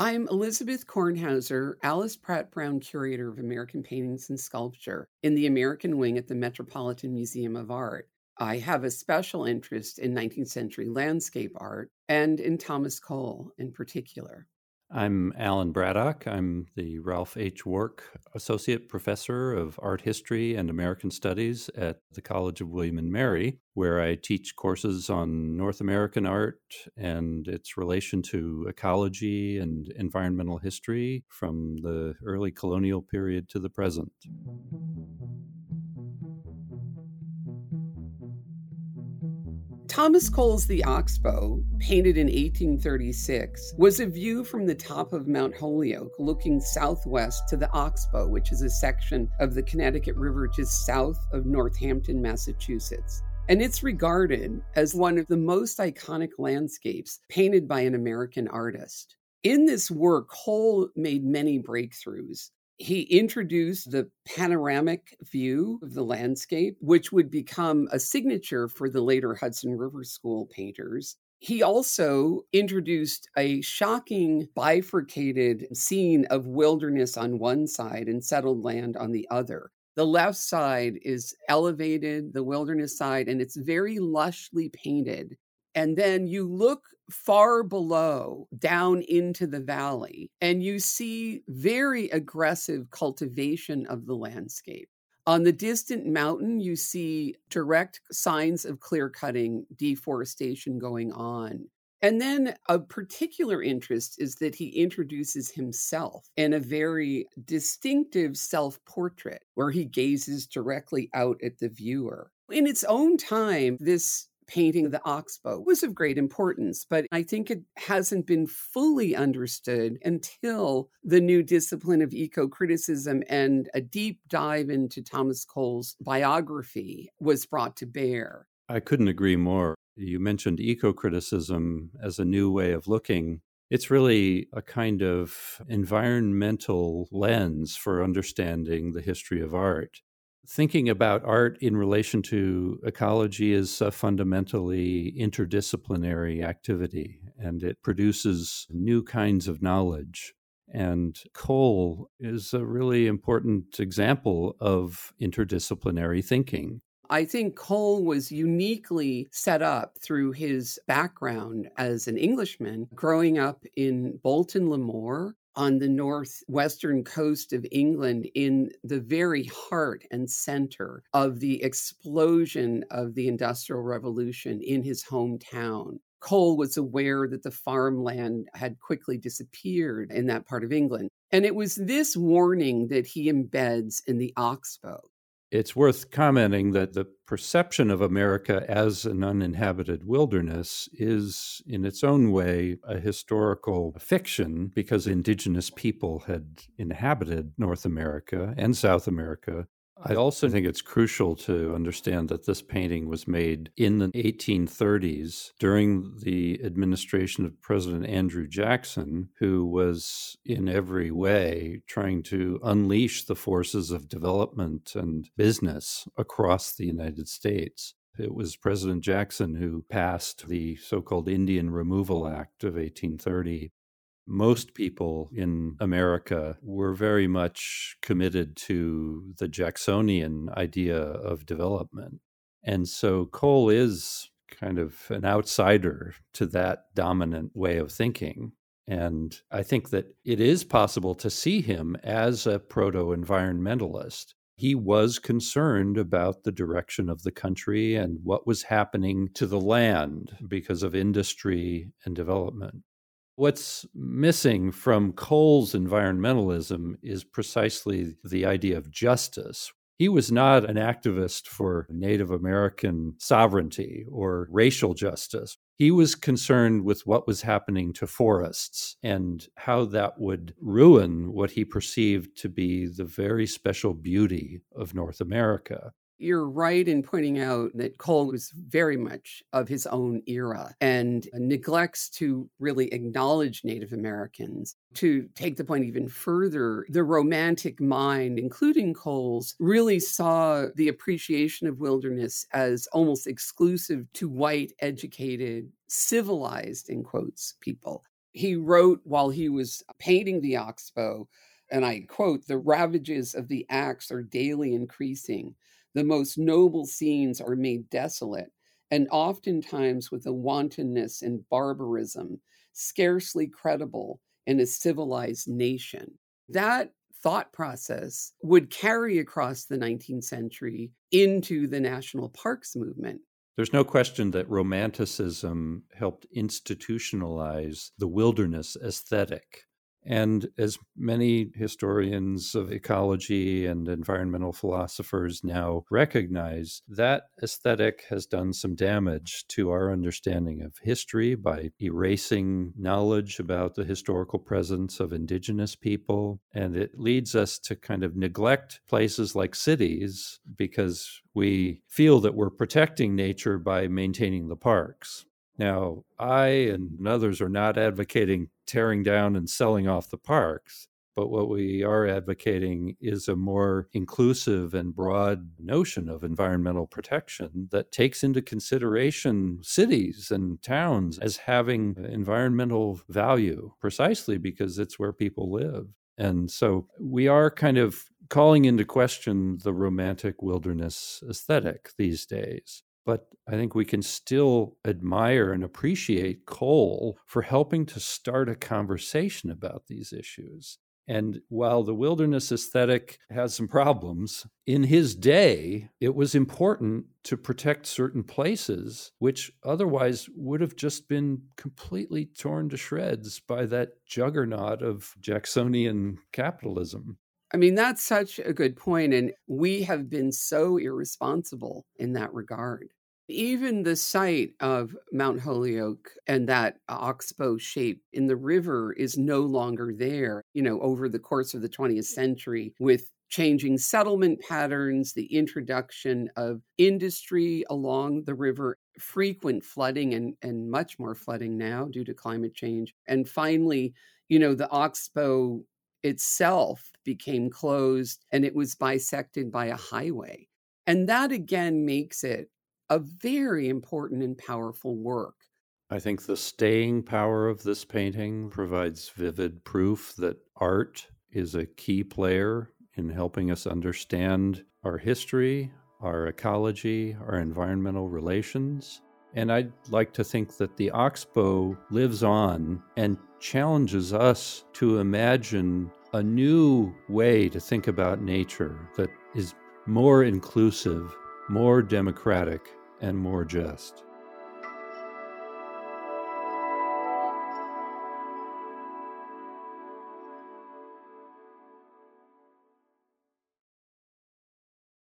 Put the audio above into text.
I'm Elizabeth Kornhauser, Alice Pratt Brown Curator of American Paintings and Sculpture in the American Wing at the Metropolitan Museum of Art. I have a special interest in 19th century landscape art and in Thomas Cole in particular. I'm Alan Braddock. I'm the Ralph H. Wark Associate Professor of Art History and American Studies at the College of William and Mary, where I teach courses on North American art and its relation to ecology and environmental history from the early colonial period to the present. Thomas Cole's The Oxbow, painted in 1836, was a view from the top of Mount Holyoke looking southwest to the Oxbow, which is a section of the Connecticut River just south of Northampton, Massachusetts. And it's regarded as one of the most iconic landscapes painted by an American artist. In this work, Cole made many breakthroughs he introduced the panoramic view of the landscape, which would become a signature for the later Hudson River School painters. He also introduced a shocking bifurcated scene of wilderness on one side and settled land on the other. The left side is elevated, the wilderness side, and it's very lushly painted. And then you look far below down into the valley, and you see very aggressive cultivation of the landscape. On the distant mountain, you see direct signs of clear cutting, deforestation going on. And then a particular interest is that he introduces himself in a very distinctive self portrait where he gazes directly out at the viewer. In its own time, this painting the oxbow was of great importance, but I think it hasn't been fully understood until the new discipline of eco criticism and a deep dive into Thomas Cole's biography was brought to bear. I couldn't agree more. You mentioned eco criticism as a new way of looking. It's really a kind of environmental lens for understanding the history of art thinking about art in relation to ecology is a fundamentally interdisciplinary activity and it produces new kinds of knowledge. And Cole is a really important example of interdisciplinary thinking. I think Cole was uniquely set up through his background as an Englishman, growing up in Bolton le Moor on the northwestern coast of England in the very heart and center of the explosion of the Industrial Revolution in his hometown. Cole was aware that the farmland had quickly disappeared in that part of England. And it was this warning that he embeds in the Oxbow. It's worth commenting that the perception of America as an uninhabited wilderness is, in its own way, a historical fiction because indigenous people had inhabited North America and South America I also think it's crucial to understand that this painting was made in the 1830s during the administration of President Andrew Jackson, who was in every way trying to unleash the forces of development and business across the United States. It was President Jackson who passed the so called Indian Removal Act of 1830 most people in America were very much committed to the Jacksonian idea of development. And so Cole is kind of an outsider to that dominant way of thinking. And I think that it is possible to see him as a proto environmentalist. He was concerned about the direction of the country and what was happening to the land because of industry and development. What's missing from Cole's environmentalism is precisely the idea of justice. He was not an activist for Native American sovereignty or racial justice. He was concerned with what was happening to forests and how that would ruin what he perceived to be the very special beauty of North America. You're right in pointing out that Cole was very much of his own era and neglects to really acknowledge Native Americans. To take the point even further, the romantic mind, including Cole's, really saw the appreciation of wilderness as almost exclusive to white, educated, civilized, in quotes, people He wrote while he was painting the Oxbow, and I quote, the ravages of the axe are daily increasing. The most noble scenes are made desolate, and oftentimes with a wantonness and barbarism scarcely credible in a civilized nation. That thought process would carry across the 19th century into the national parks movement. There's no question that Romanticism helped institutionalize the wilderness aesthetic. And as many historians of ecology and environmental philosophers now recognize, that aesthetic has done some damage to our understanding of history by erasing knowledge about the historical presence of indigenous people. And it leads us to kind of neglect places like cities because we feel that we're protecting nature by maintaining the parks. Now, I and others are not advocating tearing down and selling off the parks, but what we are advocating is a more inclusive and broad notion of environmental protection that takes into consideration cities and towns as having environmental value precisely because it's where people live. And so we are kind of calling into question the romantic wilderness aesthetic these days but I think we can still admire and appreciate Cole for helping to start a conversation about these issues. And while the wilderness aesthetic has some problems, in his day, it was important to protect certain places, which otherwise would have just been completely torn to shreds by that juggernaut of Jacksonian capitalism. I mean, that's such a good point, And we have been so irresponsible in that regard. Even the site of Mount Holyoke and that uh, oxbow shape in the river is no longer there, you know, over the course of the 20th century with changing settlement patterns, the introduction of industry along the river, frequent flooding and, and much more flooding now due to climate change. And finally, you know, the oxbow itself became closed and it was bisected by a highway. And that again makes it a very important and powerful work. I think the staying power of this painting provides vivid proof that art is a key player in helping us understand our history, our ecology, our environmental relations. And I'd like to think that the oxbow lives on and challenges us to imagine a new way to think about nature that is more inclusive, more democratic, and more just.